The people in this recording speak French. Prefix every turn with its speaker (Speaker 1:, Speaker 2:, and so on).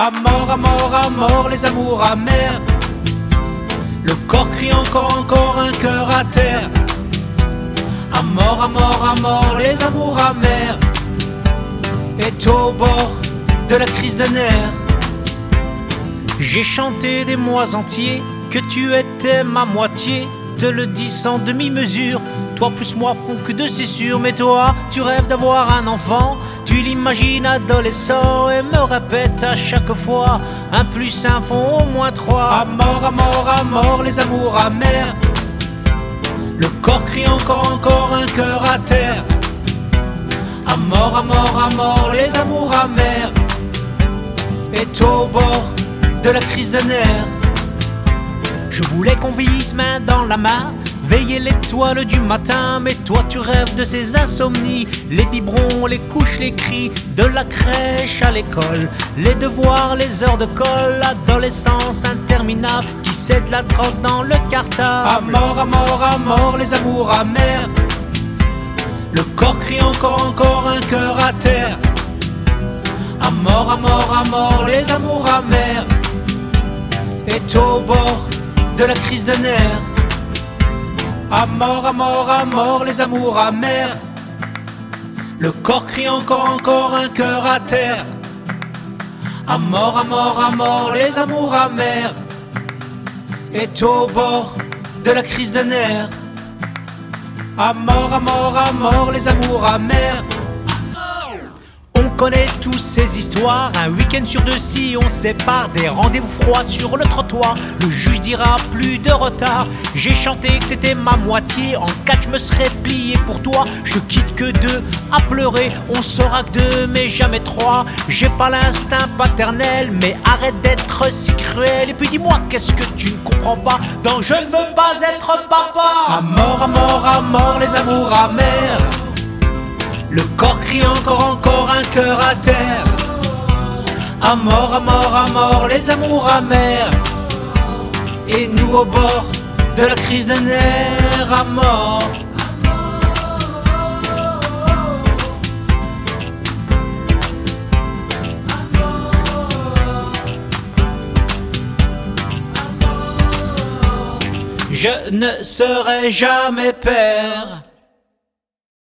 Speaker 1: À mort, à mort, à mort, les amours amers. Le corps crie encore, encore, un cœur à terre. À mort, à mort, à mort, les amours amers. Est au bord de la crise de nerfs. J'ai chanté des mois entiers que tu étais ma moitié. Te le dis sans demi-mesure. Toi plus moi font que deux, c'est sûr. Mais toi, tu rêves d'avoir un enfant. Tu l'imagines adolescent et me répète à chaque fois un plus un font au moins trois. À mort, à mort, à mort, les amours amers. Le corps crie encore, encore, un cœur à terre. À mort, à mort, à mort, les amours amers. Est au bord de la crise de nerfs. Je voulais qu'on vieillisse main dans la main, veiller l'étoile du matin, mais toi tu rêves de ces insomnies, les biberons, les couches, les cris, de la crèche à l'école, les devoirs, les heures de colle, l'adolescence interminable qui cède la drogue dans le cartable? À mort, à mort, à mort, les amours amers. Le corps crie encore, encore, un cœur à terre. À mort, à mort, à mort, les amours amers. Est au bord de la crise de nerfs. À mort, à mort, à mort, les amours amers. Le corps crie encore, encore, un cœur à terre. À mort, à mort, à mort, les amours amers. Est au bord de la crise de nerfs. À mort, à mort, à mort, les amours amers. On connaît tous ces histoires, un week-end sur deux si on sépare des rendez-vous froids sur le trottoir. Le juge dira plus de retard. J'ai chanté que t'étais ma moitié, en quatre je me serais plié pour toi. Je quitte que deux à pleurer, on saura deux mais jamais trois. J'ai pas l'instinct paternel, mais arrête d'être si cruel. Et puis dis-moi, qu'est-ce que tu ne comprends pas dans Je ne veux pas être papa. À mort, à mort, à mort, les amours amers. Le corps crie encore, encore, un cœur à terre. À mort, à mort, à mort, les amours amers. Et nous au bord de la crise de nerfs à mort. Je ne serai jamais père.